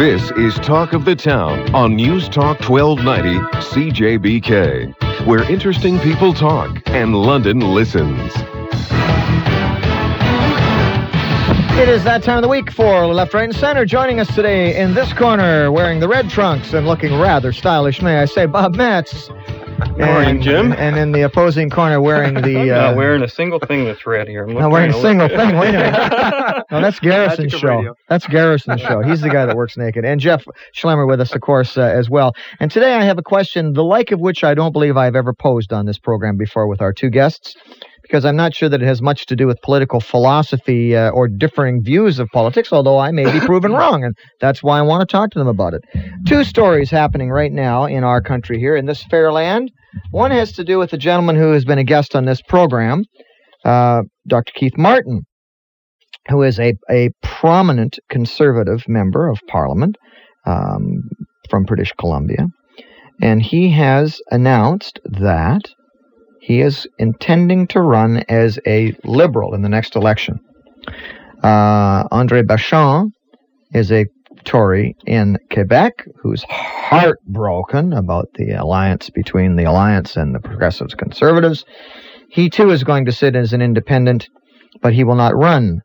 This is Talk of the Town on News Talk 1290 CJBK, where interesting people talk and London listens. It is that time of the week for Left, Right, and Center. Joining us today in this corner, wearing the red trunks and looking rather stylish, may I say, Bob Metz. Morning, and, Jim. And in the opposing corner, wearing the. I'm Uh, not wearing a single thing that's red here. I'm not wearing a single thing. Wait a minute. No, that's Garrison's show. radio. That's Garrison's show. He's the guy that works naked. And Jeff Schlemmer with us, of course, uh, as well. And today I have a question, the like of which I don't believe I've ever posed on this program before with our two guests, because I'm not sure that it has much to do with political philosophy uh, or differing views of politics, although I may be proven wrong. And that's why I want to talk to them about it. Two stories happening right now in our country here, in this fair land. One has to do with a gentleman who has been a guest on this program, uh, Dr. Keith Martin who is a, a prominent conservative member of parliament um, from British Columbia. And he has announced that he is intending to run as a liberal in the next election. Uh, Andre Bachand is a Tory in Quebec who's heartbroken about the alliance between the Alliance and the Progressives Conservatives. He too is going to sit as an independent, but he will not run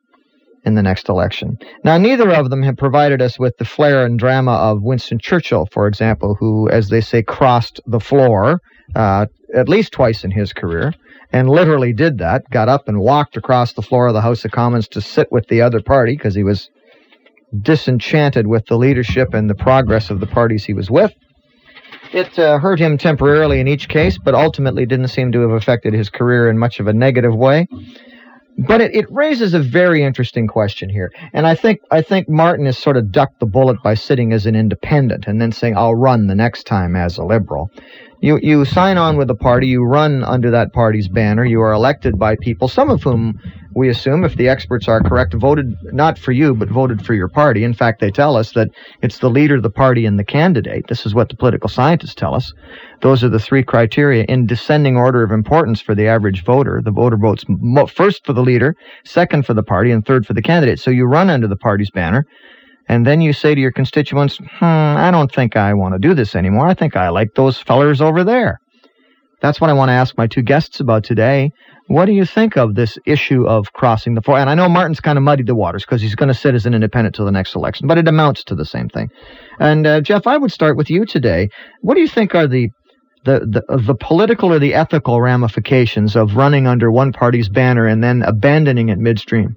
in the next election. Now, neither of them have provided us with the flair and drama of Winston Churchill, for example, who, as they say, crossed the floor uh, at least twice in his career, and literally did that, got up and walked across the floor of the House of Commons to sit with the other party because he was disenchanted with the leadership and the progress of the parties he was with. It uh, hurt him temporarily in each case, but ultimately didn't seem to have affected his career in much of a negative way. But it, it raises a very interesting question here, and I think I think Martin has sort of ducked the bullet by sitting as an independent and then saying I'll run the next time as a liberal. You you sign on with a party, you run under that party's banner, you are elected by people, some of whom we assume, if the experts are correct, voted not for you but voted for your party. In fact, they tell us that it's the leader of the party and the candidate. This is what the political scientists tell us. Those are the three criteria in descending order of importance for the average voter. The voter votes mo- first for the leader, second for the party, and third for the candidate. So you run under the party's banner, and then you say to your constituents, hmm, I don't think I want to do this anymore. I think I like those fellers over there. That's what I want to ask my two guests about today. What do you think of this issue of crossing the floor? And I know Martin's kind of muddied the waters because he's going to sit as an independent till the next election, but it amounts to the same thing. And uh, Jeff, I would start with you today. What do you think are the the, the the political or the ethical ramifications of running under one party's banner and then abandoning it midstream?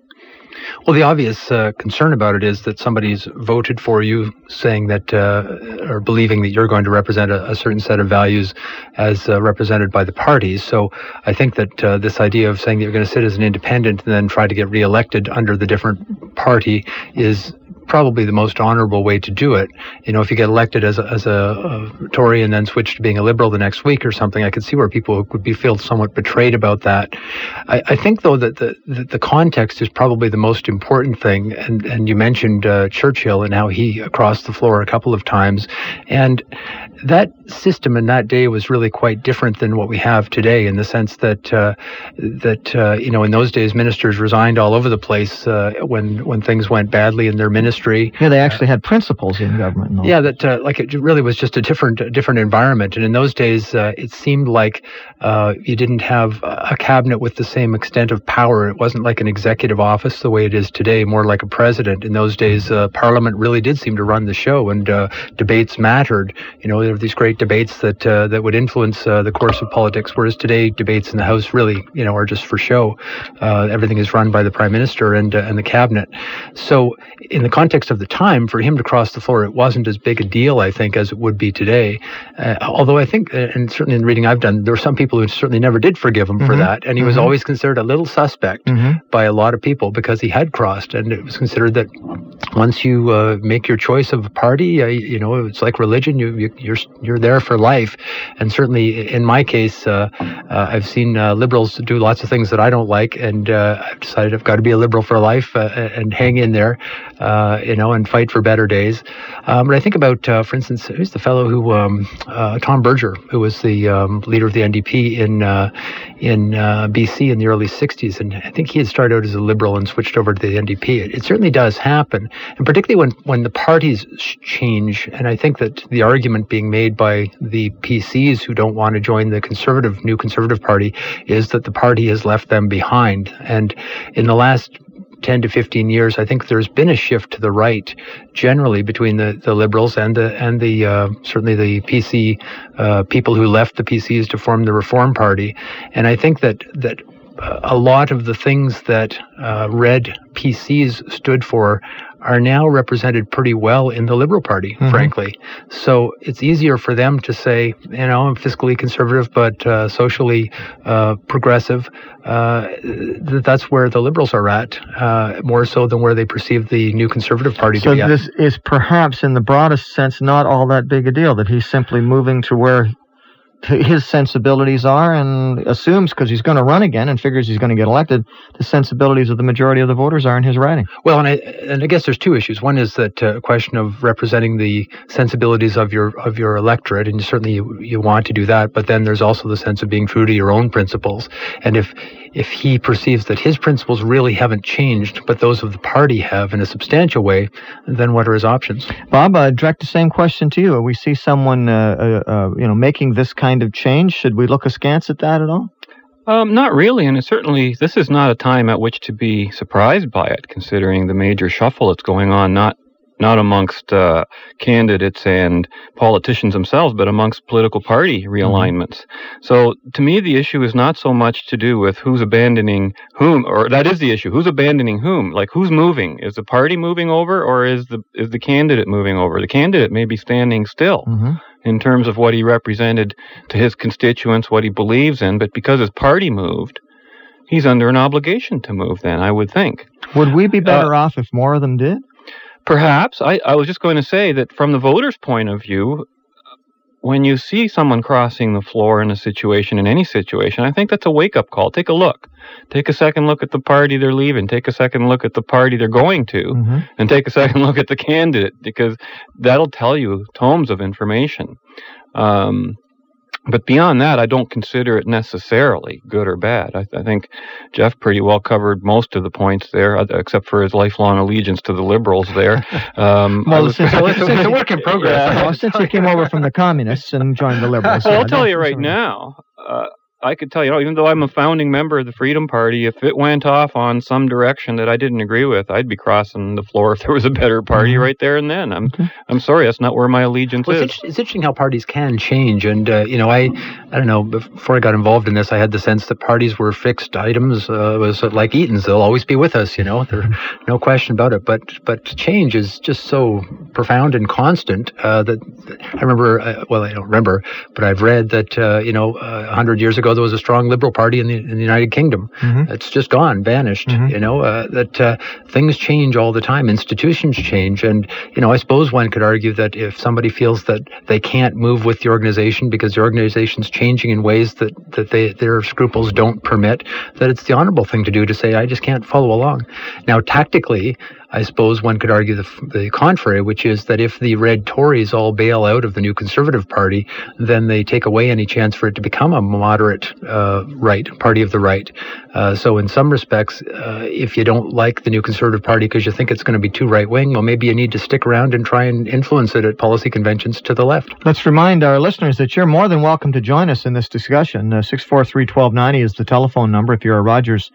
Well, the obvious uh, concern about it is that somebody's voted for you, saying that uh, or believing that you're going to represent a, a certain set of values as uh, represented by the parties. So I think that uh, this idea of saying that you're going to sit as an independent and then try to get reelected under the different party is probably the most honorable way to do it. You know, if you get elected as a, as a, a Tory and then switch to being a Liberal the next week or something, I could see where people would be feel somewhat betrayed about that. I, I think, though, that the, the, context is probably the most important thing. And, and you mentioned uh, Churchill and how he crossed the floor a couple of times. And that system in that day was really quite different than what we have today in the sense that, uh, that uh, you know, in those days, ministers resigned all over the place uh, when, when things went badly in their ministry. Yeah, they actually had principles in government. Yeah, that uh, like it really was just a different a different environment, and in those days, uh, it seemed like uh, you didn't have a cabinet with the same extent of power. It wasn't like an executive office the way it is today, more like a president. In those days, uh, Parliament really did seem to run the show, and uh, debates mattered. You know, there were these great debates that uh, that would influence uh, the course of politics, whereas today debates in the House really, you know, are just for show. Uh, everything is run by the prime minister and uh, and the cabinet. So, in the context of the time, for him to cross the floor, it wasn't as big a deal, I think, as it would be today. Uh, although I think, uh, and certainly in the reading I've done, there were some people who certainly never did forgive him for Mhm. that, and he was Mhm. always considered a little suspect Mhm. by a lot of people because he had crossed, and it was considered that once you uh, make your choice of a party, uh, you know, it's like religion. You, you you're you're there for life, and certainly in my case, uh, uh, I've seen uh, liberals do lots of things that I don't like, and uh, I've decided I've got to be a liberal for life uh, and hang in there. Uh, uh, you know, and fight for better days. Um, but I think about, uh, for instance, who's the fellow who, um, uh, Tom Berger, who was the um, leader of the NDP in uh, in uh, BC in the early '60s, and I think he had started out as a liberal and switched over to the NDP. It, it certainly does happen, and particularly when when the parties change. And I think that the argument being made by the PCs who don't want to join the conservative new conservative party is that the party has left them behind. And in the last 10 to 15 years, I think there's been a shift to the right generally between the, the liberals and the and the uh, certainly the PC uh, people who left the PCs to form the Reform Party, and I think that that a lot of the things that uh, red PCs stood for are now represented pretty well in the Liberal Party, mm-hmm. frankly. So it's easier for them to say, you know, I'm fiscally conservative but uh, socially uh, progressive. Uh, that's where the Liberals are at, uh, more so than where they perceive the new Conservative Party so to be at. this is perhaps, in the broadest sense, not all that big a deal, that he's simply moving to where his sensibilities are and assumes because he's going to run again and figures he's going to get elected the sensibilities of the majority of the voters are in his writing well and i and i guess there's two issues. One is that uh, question of representing the sensibilities of your of your electorate and certainly you, you want to do that but then there's also the sense of being true to your own principles. And if if he perceives that his principles really haven't changed, but those of the party have in a substantial way, then what are his options? Bob, I direct the same question to you. We see someone, uh, uh, uh, you know, making this kind of change. Should we look askance at that at all? Um, not really, and certainly this is not a time at which to be surprised by it, considering the major shuffle that's going on, not not amongst uh, candidates and politicians themselves, but amongst political party mm-hmm. realignments. Mm-hmm. So to me, the issue is not so much to do with who's abandoning whom, or that is the issue. Who's abandoning whom? Like who's moving? Is the party moving over, or is the is the candidate moving over? The candidate may be standing still. Mm-hmm. In terms of what he represented to his constituents, what he believes in, but because his party moved, he's under an obligation to move. Then I would think. Would we be better uh, off if more of them did? Perhaps. I, I was just going to say that from the voter's point of view, when you see someone crossing the floor in a situation, in any situation, I think that's a wake up call. Take a look. Take a second look at the party they're leaving. Take a second look at the party they're going to. Mm-hmm. And take a second look at the candidate because that'll tell you tomes of information. Um, but beyond that, I don't consider it necessarily good or bad. I, I, think Jeff pretty well covered most of the points there, uh, except for his lifelong allegiance to the liberals there. Um, well, was, since, since a work in progress. Yeah. Well, since he came over from the communists and joined the liberals. Well, I'll tell you right now, uh, I could tell you, know, even though I'm a founding member of the Freedom Party, if it went off on some direction that I didn't agree with, I'd be crossing the floor if there was a better party mm-hmm. right there and then. I'm. I'm sorry, that's not where my allegiance well, is. It's, it's, interesting how parties can change, and uh, you know, I I don't know. Before I got involved in this, I had the sense that parties were fixed items. Uh, it was like Eaton's; they'll always be with us. You know, there's no question about it. But but change is just so profound and constant uh, that I remember. Uh, well, I don't remember, but I've read that uh, you know, uh, a hundred years ago there was a strong liberal party in the, in the United Kingdom. Mm-hmm. It's just gone, vanished. Mm-hmm. You know uh, that uh, things change all the time, institutions change, and you know I suppose one could argue that if somebody feels that they can't move with the organization because the organization's changing in ways that that they, their scruples don't permit, that it's the honorable thing to do to say I just can't follow along. Now tactically, I suppose one could argue the, the contrary, which is that if the red Tories all bail out of the new Conservative Party, then they take away any chance for it to become a moderate uh, right, party of the right. Uh, so, in some respects, uh, if you don't like the new Conservative Party because you think it's going to be too right wing, well, maybe you need to stick around and try and influence it at policy conventions to the left. Let's remind our listeners that you're more than welcome to join us in this discussion. Uh, 643 1290 is the telephone number if you're a Rogers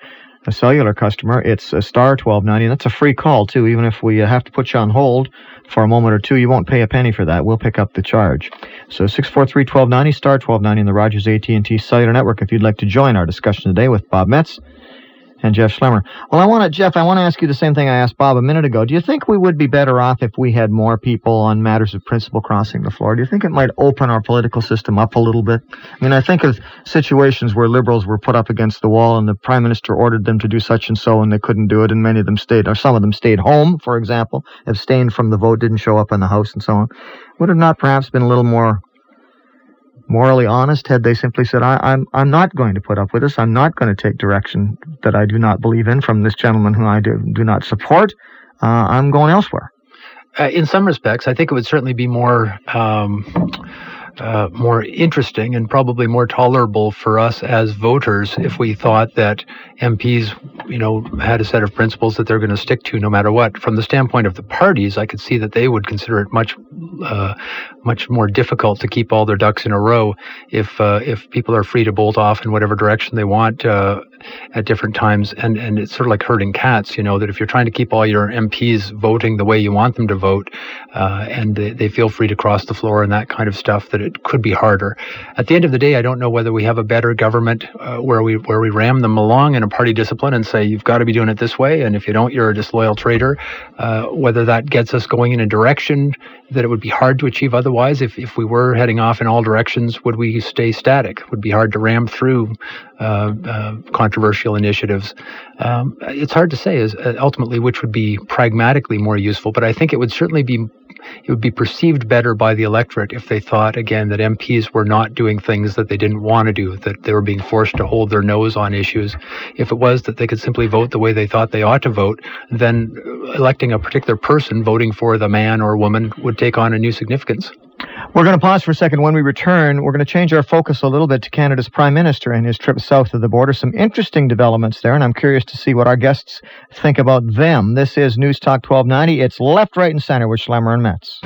a cellular customer, it's a star 1290. That's a free call too. Even if we uh, have to put you on hold for a moment or two, you won't pay a penny for that. We'll pick up the charge. So 643-1290, star 1290 in the Rogers AT&T cellular network. If you'd like to join our discussion today with Bob Metz and Jeff Schlemmer. Well, I want to, Jeff, I want to ask you the same thing I asked Bob a minute ago. Do you think we would be better off if we had more people on matters of principle crossing the floor? Do you think it might open our political system up a little bit? I mean, I think of situations where liberals were put up against the wall and the prime minister ordered them to do such and so and they couldn't do it and many of them stayed, or some of them stayed home, for example, abstained from the vote, didn't show up in the House and so on. Would it not perhaps been a little more morally honest had they simply said, I, am I'm, I'm not going to put up with this. I'm not going to take direction that I do not believe in from this gentleman who I do, do not support. Uh, I'm going elsewhere. uh, in some respects, I think it would certainly be more. Um, uh, more interesting and probably more tolerable for us as voters if we thought that MPs, you know, had a set of principles that they're going to stick to no matter what. From the standpoint of the parties, I could see that they would consider it much, uh, much more difficult to keep all their ducks in a row if uh, if people are free to bolt off in whatever direction they want uh, at different times. And and it's sort of like herding cats, you know, that if you're trying to keep all your MPs voting the way you want them to vote, uh, and they, they feel free to cross the floor and that kind of stuff, that it could be harder. At the end of the day, I don't know whether we have a better government uh, where we where we ram them along in a party discipline and say you've got to be doing it this way, and if you don't, you're a disloyal traitor. Uh, whether that gets us going in a direction that it would be hard to achieve otherwise. If if we were heading off in all directions, would we stay static? Would be hard to ram through uh, uh, controversial initiatives. Um, it's hard to say is uh, ultimately which would be pragmatically more useful, but I think it would certainly be it would be perceived better by the electorate if they thought again that MPs were not doing things that they didn't want to do, that they were being forced to hold their nose on issues. If it was that they could simply vote the way they thought they ought to vote, then electing a particular person, voting for the man or woman, would take on a new significance. We're going to pause for a second. When we return, we're going to change our focus a little bit to Canada's Prime Minister and his trip south of the border. Some interesting developments there, and I'm curious to see what our guests think about them. This is News Talk 1290. It's left, right, and center with Schlemmer and Metz.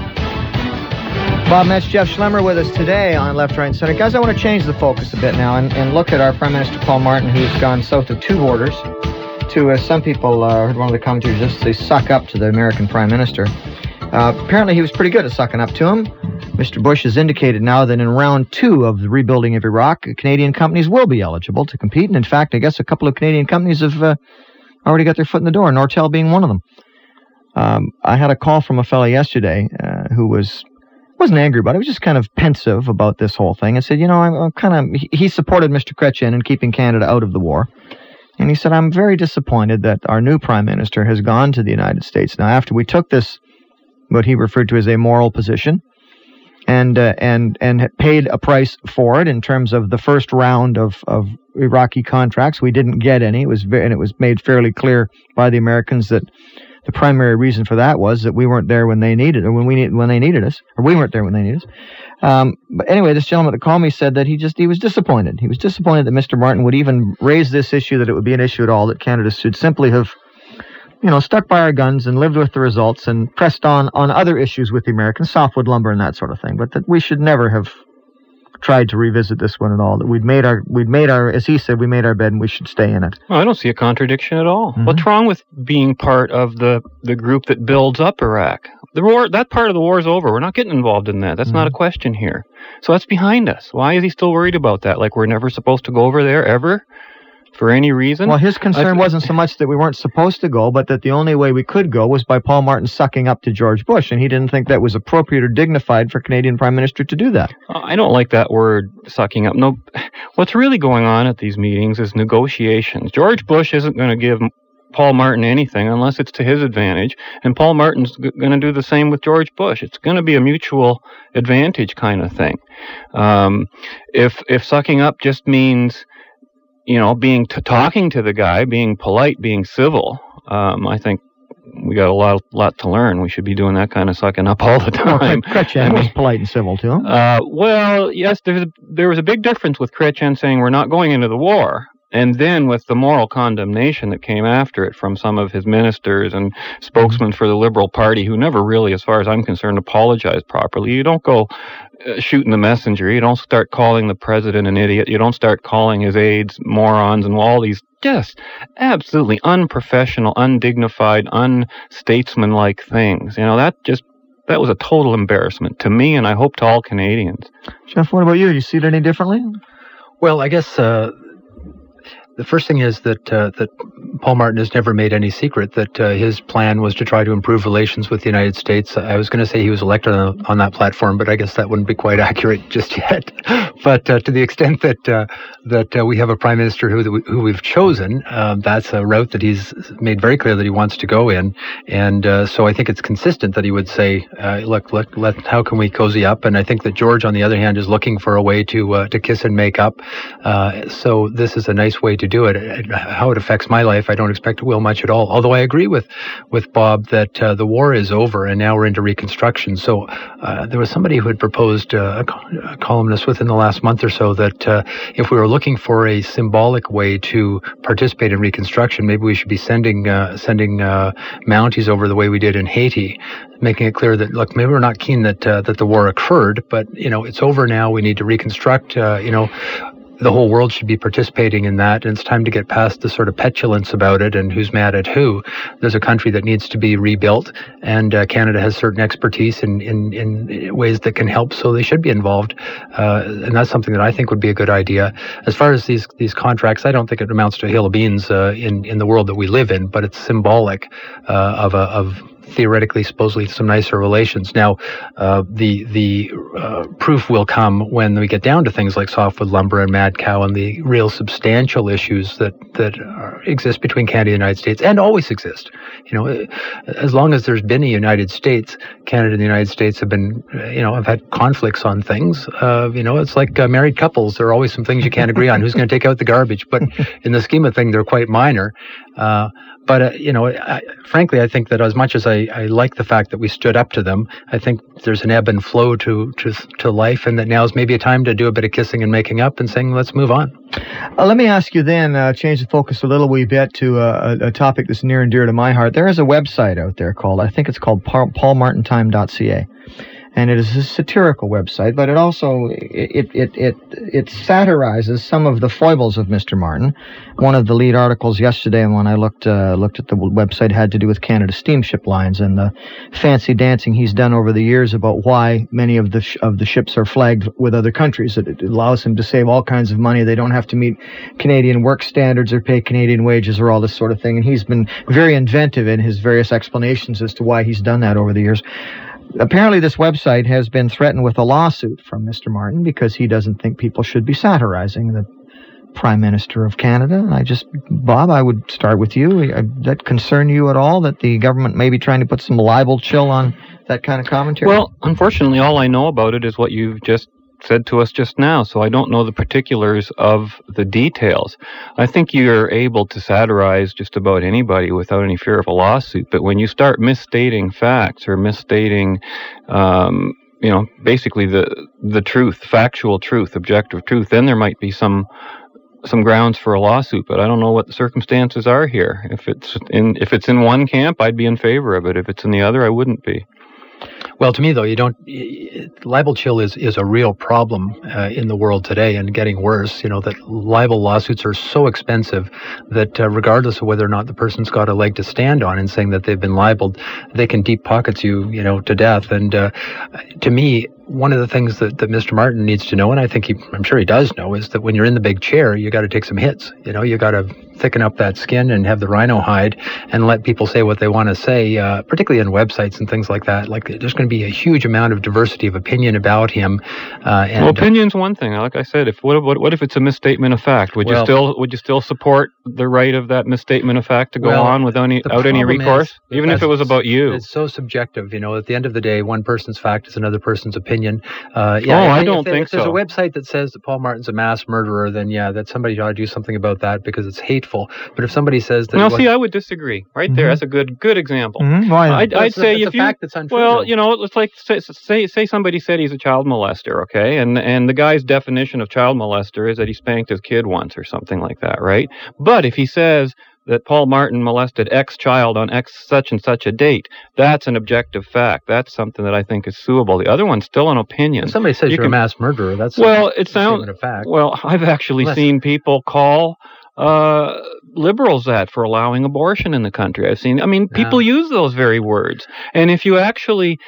Bob Metz, Jeff Schlemmer with us today on Left, Right, and Center. Guys, I want to change the focus a bit now and, and look at our Prime Minister Paul Martin, who's gone south of two borders to, as some people uh, heard one of the commentators just say, suck up to the American Prime Minister. Uh, apparently, he was pretty good at sucking up to him. Mr. Bush has indicated now that in round two of the rebuilding of Iraq, Canadian companies will be eligible to compete. And in fact, I guess a couple of Canadian companies have uh, already got their foot in the door, Nortel being one of them. Um, I had a call from a fellow yesterday uh, who was wasn't angry about it. He was just kind of pensive about this whole thing and said, you know, I'm, I'm kind of. He supported Mr. Chrétien in keeping Canada out of the war. And he said, I'm very disappointed that our new prime minister has gone to the United States. Now, after we took this what he referred to as a moral position, and uh, and and paid a price for it in terms of the first round of, of Iraqi contracts. We didn't get any. It was very, and it was made fairly clear by the Americans that the primary reason for that was that we weren't there when they needed or when we need, when they needed us, or we weren't there when they needed us. Um, but anyway, this gentleman that called me said that he just he was disappointed. He was disappointed that Mr. Martin would even raise this issue, that it would be an issue at all, that Canada should simply have you know, stuck by our guns and lived with the results and pressed on on other issues with the Americans, softwood lumber and that sort of thing. But that we should never have tried to revisit this one at all. That we'd made our we'd made our as he said we made our bed and we should stay in it. Well, I don't see a contradiction at all. Mhm. What's wrong with being part of the the group that builds up Iraq? The war that part of the war is over. We're not getting involved in that. That's not a question here. So that's behind us. Why is he still worried about that? Like we're never supposed to go over there ever for any reason? Well, his concern thi- wasn't so much that we weren't supposed to go, but that the only way we could go was by Paul Martin sucking up to George Bush, and he didn't think that was appropriate or dignified for Canadian Prime Minister to do that. Uh, I don't like that word sucking up. No, what's really going on at these meetings is negotiations. George Bush isn't going to give Paul Martin anything unless it's to his advantage, and Paul Martin's g- going to do the same with George Bush. It's going to be a mutual advantage kind of thing. Um, if if sucking up just means, you know, being t- talking to the guy, being polite, being civil, um, I think we got a lot lot to learn. We should be doing that kind of sucking up all the time. Chrétien I was polite and civil to him. Uh, well, yes, there's a, there was a big difference with Chrétien saying we're not going into the war, and then with the moral condemnation that came after it from some of his ministers and spokesmen for the Liberal Party who never really, as far as I'm concerned, apologized properly. You don't go uh, shooting the messenger. You don't start calling the president an idiot. You don't start calling his aides morons and all these just absolutely unprofessional, undignified, unstatesmanlike things. You know, that just that was a total embarrassment to me and I hope to all Canadians. Jeff, what about you? You see it any differently? Well, I guess uh, the first thing is that uh, that Paul Martin has never made any secret that uh, his plan was to try to improve relations with the United States. I was going to say he was elected on, on that platform, but I guess that wouldn't be quite accurate just yet. but uh, to the extent that uh, that uh, we have a prime minister who who we've chosen, um, that's a route that he's made very clear that he wants to go in, and uh, so I think it's consistent that he would say, uh, "Look, look, let how can we cozy up?" And I think that George, on the other hand, is looking for a way to uh, to kiss and make up. Uh, so this is a nice way to do it. How it affects my life. I don't expect it will much at all. Although I agree with with Bob that uh, the war is over and now we're into reconstruction. So uh, there was somebody who had proposed uh, a, a, columnist within the last month or so that uh, if we were looking for a symbolic way to participate in reconstruction, maybe we should be sending uh, sending uh, Mounties over the way we did in Haiti, making it clear that look, maybe we're not keen that that the war occurred, but you know it's over now. We need to reconstruct. you know the whole world should be participating in that, and it's time to get past the sort of petulance about it and who's mad at who. There's a country that needs to be rebuilt, and uh, Canada has certain expertise in, in, in ways that can help, so they should be involved. Uh, and that's something that I think would be a good idea. As far as these these contracts, I don't think it amounts to a hill of beans uh, in in the world that we live in, but it's symbolic uh, of a of theoretically, supposedly, some nicer relations. Now, uh, the the uh, proof will come when we get down to things like softwood lumber and mad cow and the real substantial issues that that are, exist between Canada and the United States and always exist. You know, as long as there's been a United States, Canada and the United States have been, you know, have had conflicts on things. Uh, you know, it's like uh, married couples. There are always some things you can't agree on. Who's going to take out the garbage? But in the scheme of things, they're quite minor. Uh, but uh, you know, I, frankly, I think that as much as I, I like the fact that we stood up to them, I think there's an ebb and flow to to to life, and that now is maybe a time to do a bit of kissing and making up and saying, let's move on. Uh, let me ask you then, uh, change the focus a little wee bit to uh, a, a, topic that's near and dear to my heart. There is a website out there called, I think it's called paulmartintime.ca and it is a satirical website, but it also it it it it satirizes some of the foibles of Mr. Martin. One of the lead articles yesterday, when I looked uh, looked at the website, had to do with Canada Steamship Lines and the fancy dancing he's done over the years about why many of the sh- of the ships are flagged with other countries. It, it allows him to save all kinds of money. They don't have to meet Canadian work standards or pay Canadian wages or all this sort of thing. And he's been very inventive in his various explanations as to why he's done that over the years apparently this website has been threatened with a lawsuit from Mr. Martin because he doesn't think people should be satirizing the Prime Minister of Canada. And I just, Bob, I would start with you. That concern you at all that the government may be trying to put some libel chill on that kind of commentary? Well, unfortunately, all I know about it is what you've just said to us just now, so I don't know the particulars of the details. I think you're able to satirize just about anybody without any fear of a lawsuit, but when you start misstating facts or misstating, um, you know, basically the the truth, factual truth, objective truth, then there might be some some grounds for a lawsuit, but I don't know what the circumstances are here. If it's in if it's in one camp, I'd be in favor of it. If it's in the other, I wouldn't be. Well, to me though, you don't. Libel chill is is a real problem uh, in the world today, and getting worse. You know that libel lawsuits are so expensive that uh, regardless of whether or not the person's got a leg to stand on in saying that they've been libeled, they can deep pockets you, you know, to death. And uh, to me, one of the things that, that Mr. Martin needs to know, and I think he, I'm sure he does know, is that when you're in the big chair, you got to take some hits. You know, you got to thicken up that skin and have the rhino hide and let people say what they want to say, uh, particularly in websites and things like that. Like there's going to be a huge amount of diversity of opinion about him. Uh, and, well, opinion's one thing. Like I said, if what, what, what if it's a misstatement of fact? Would well, you still would you still support the right of that misstatement of fact to go well, on without any, without any recourse, even if it was about you? It's so subjective. You know, at the end of the day, one person's fact is another person's opinion. Uh, yeah, oh, I don't if, think if so. If there's a website that says that Paul Martin's a mass murderer, then yeah, that somebody ought to do something about that because it's hateful. But if somebody says that, well, see, I would disagree. Right mm-hmm. there, that's a good good example. Mm-hmm. Why? I'd, I'd say if you well, you know, it's like say, say say somebody said he's a child molester, okay, and and the guy's definition of child molester is that he spanked his kid once or something like that, right? But if he says that Paul Martin molested X child on X such and such a date. That's an objective fact. That's something that I think is suable. The other one's still an opinion. If somebody says you are a mass murderer, that's well, a, it sounds a fact. Well, I've actually seen people call uh, liberals that for allowing abortion in the country. I've seen. I mean, people use those very words, and if you actually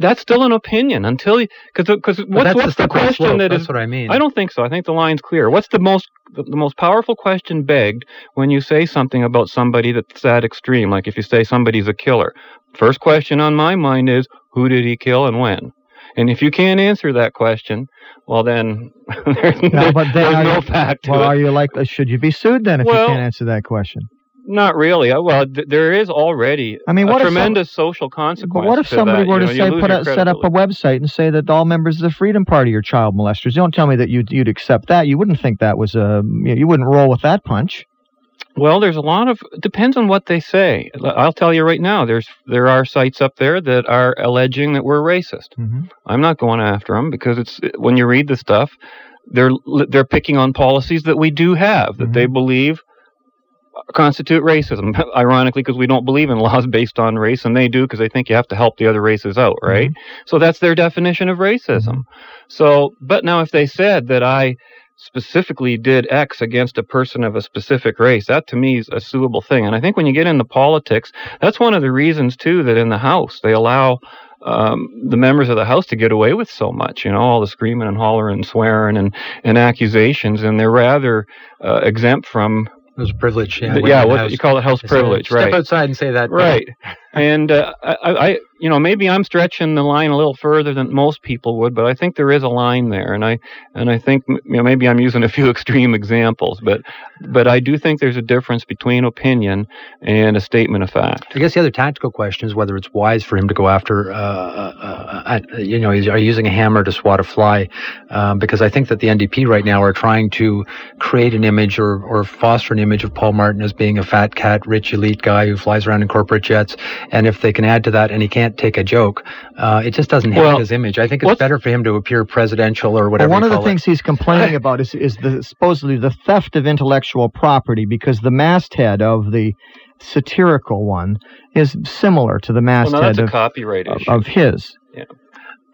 that's still an opinion until because because what's, what's the, the question slope. that that's is, what I mean. I don't think so. I think the line's clear. What's the most the, the, most powerful question begged when you say something about somebody that's that extreme? Like if you say somebody's a killer, first question on my mind is who did he kill and when. And if you can't answer that question, well then there's, no, but then there's no you, fact. Well, it. are you like should you be sued then if well, you can't answer that question? Not really. Uh, well, th- there is already I mean, what a tremendous some, social consequence. But what if somebody that? were you to know, say, put a, set up a website and say that all members of the Freedom Party are child molesters? You don't tell me that you'd, you'd accept that. You wouldn't think that was a. You wouldn't roll with that punch. Well, there's a lot of depends on what they say. I'll tell you right now. There's there are sites up there that are alleging that we're racist. Mm-hmm. I'm not going after them because it's when you read the stuff, they're they're picking on policies that we do have that Mhm. they believe constitute racism. Ironically, because we don't believe in laws based on race, and they do because they think you have to help the other races out, right? So that's their definition of racism. So, but now if they said that I specifically did X against a person of a specific race, that to me is a suable thing. And I think when you get into politics, that's one of the reasons too that in the House they allow um, the members of the House to get away with so much, you know, all the screaming and hollering and swearing and, and accusations, and they're rather uh, exempt from, It was privilege. Yeah, the- yeah, what house. you call it House privilege, Step outside and say that. Right. And uh, I, I, you know, maybe I'm stretching the line a little further than most people would, but I think there is a line there, and I, and I think you know maybe I'm using a few extreme examples, but, but I do think there's a difference between opinion and a statement of fact. I guess the other tactical question is whether it's wise for him to go after, uh, uh, uh, you know, are using a hammer to swat a fly? Um, because I think that the NDP right now are trying to create an image or, or foster an image of Paul Martin as being a fat cat, rich elite guy who flies around in corporate jets. And if they can add to that and he can't take a joke, uh, it just doesn't help Well, his image. I think it's better for him to appear presidential or whatever. Well, one you of the it. things he's complaining about is, is the supposedly the theft of intellectual property because the masthead of the satirical one is similar to the masthead that's a of, copyright of, issue. of his.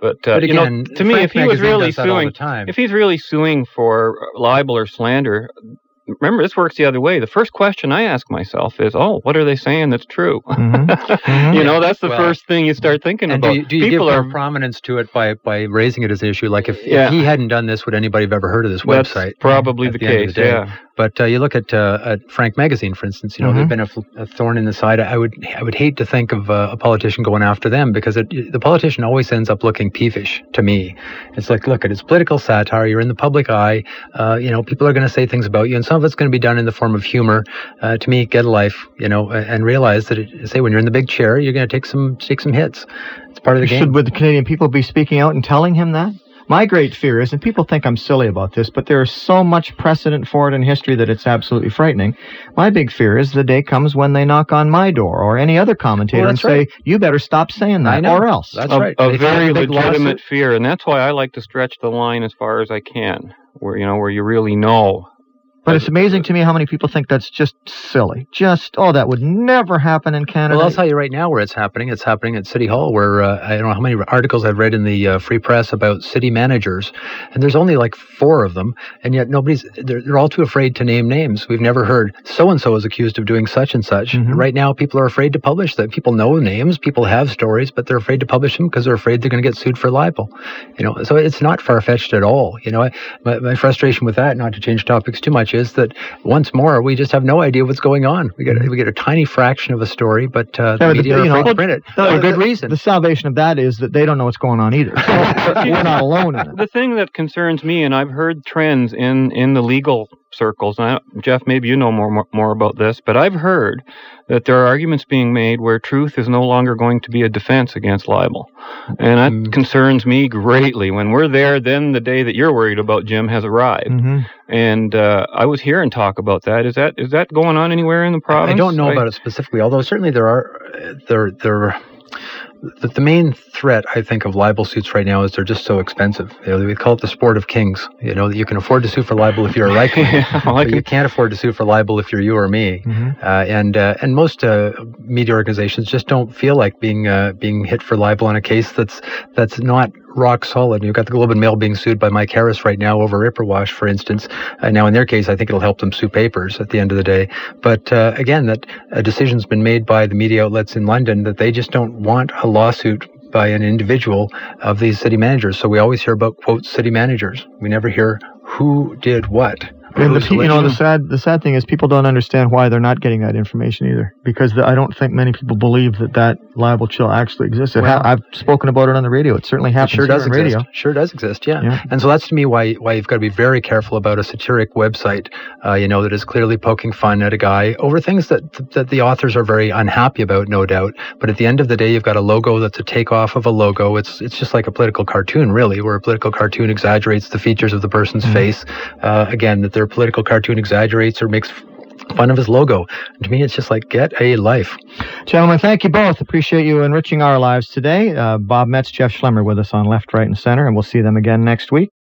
but, uh, But you know, again, to me, Frank if he was really does that all the suing, if he's really suing for libel or slander, remember this works the other way. The first question I ask myself is, "Oh, what are they saying that's true?" Mhm. Mhm. you know, that's the Well, first thing you start thinking And about. do you, do you People give are prominence to it by, by raising it as an issue? Like if, Yeah. if he hadn't done this, would anybody have ever heard of this that's website? probably the the case. the yeah. But uh, you look at uh, at Frank Magazine, for instance. You know, Mhm. they've been a, fl- a thorn in the side. I would I would hate to think of uh, a politician going after them because it, the politician always ends up looking peevish to me. It's like, look, at it's political satire. You're in the public eye. Uh, you know, people are going to say things about you, and some of it's going to be done in the form of humor. Uh, to me, get a life. You know, and realize that it, say when you're in the big chair, you're going to take some take some hits. It's part of the game. Should would the Canadian people be speaking out and telling him that? My great fear is, and people think I'm silly about this, but there is so much precedent for it in history that it's absolutely frightening. My big fear is the day comes when they knock on my door or any other commentator Well, and say, right. "You better stop saying I that, know. or else." That's a, right. a They very a legitimate lawsuit. fear, and that's why I like to stretch the line as far as I can, where you know where you really know. But it's amazing to me how many people think that's just silly. Just, oh, that would never happen in Canada. Well, I'll tell you right now where it's happening. It's happening at City Hall, where uh, I don't know how many articles I've read in the uh, Free Press about city managers, and there's only like four of them, and yet nobody's. They're, they're all too afraid to name names. We've never heard so and so is accused of doing such and such. Mhm. Right now, people are afraid to publish that. People know names, people have stories, but they're afraid to publish them because they're afraid they're going to get sued for libel. You know, so it's not far fetched at all. You know, I, my, my frustration with that, not to change topics too much, is that once more we just have no idea what's going on. We get we get a tiny fraction of a story, but uh, Yeah, the but the- media are you know, afraid print it the- for good the- reason. The salvation of that is that they don't know what's going on either. So we're not alone in it. The thing that concerns me, and I've heard trends in in the legal circles. And I, Jeff, maybe you know more, more more about this, but I've heard that there are arguments being made where truth is no longer going to be a defense against libel, and that Mm. concerns me greatly. When we're there, then the day that you're worried about, Jim, has arrived. hmm And uh, I was hearing talk about that. Is that is that going on anywhere in the province? I don't know about it specifically, although certainly there are uh, there there. The, the main threat, I think, of libel suits right now is they're just so expensive. You know, we call it the sport of kings. You know, that you can afford to sue for libel if you're a Reichmann, Yeah, I but like you can't afford to sue for libel if you're you or me. hmm Uh, and uh, and most uh, media organizations just don't feel like being uh, being hit for libel on a case that's that's not rock solid. You've got the Globe and Mail being sued by Mike Harris right now over Ipperwash, for instance. Uh, now, in their case, I think it'll help them sue papers at the end of the day. But uh, again, that a decision's been made by the media outlets in London that they just don't want a lawsuit by an individual of these city managers. So we always hear about quote city managers. We never hear who did what. And the, you know, the sad the sad thing is people don't understand why they're not getting that information either. Because the, I don't think many people believe that that libel chill actually exists. It ha- I've spoken about it on the radio. It certainly It happens sure here does on exist. radio. Sure does exist. Yeah. Yeah. And so that's to me why why you've got to be very careful about a satiric website, uh, you know, that is clearly poking fun at a guy over things that that the authors are very unhappy about, no doubt. But at the end of the day, you've got a logo that's a takeoff of a logo. It's it's just like a political cartoon, really, where a political cartoon exaggerates the features of the person's Mhm. face. Uh, again, that their political cartoon exaggerates or makes fun of his logo. To me, it's just like get a life. Gentlemen, thank you both. Appreciate you enriching our lives today. Uh, Bob Metz, Jeff Schlemmer with us on Left, Right, and Center, and we'll see them again next week.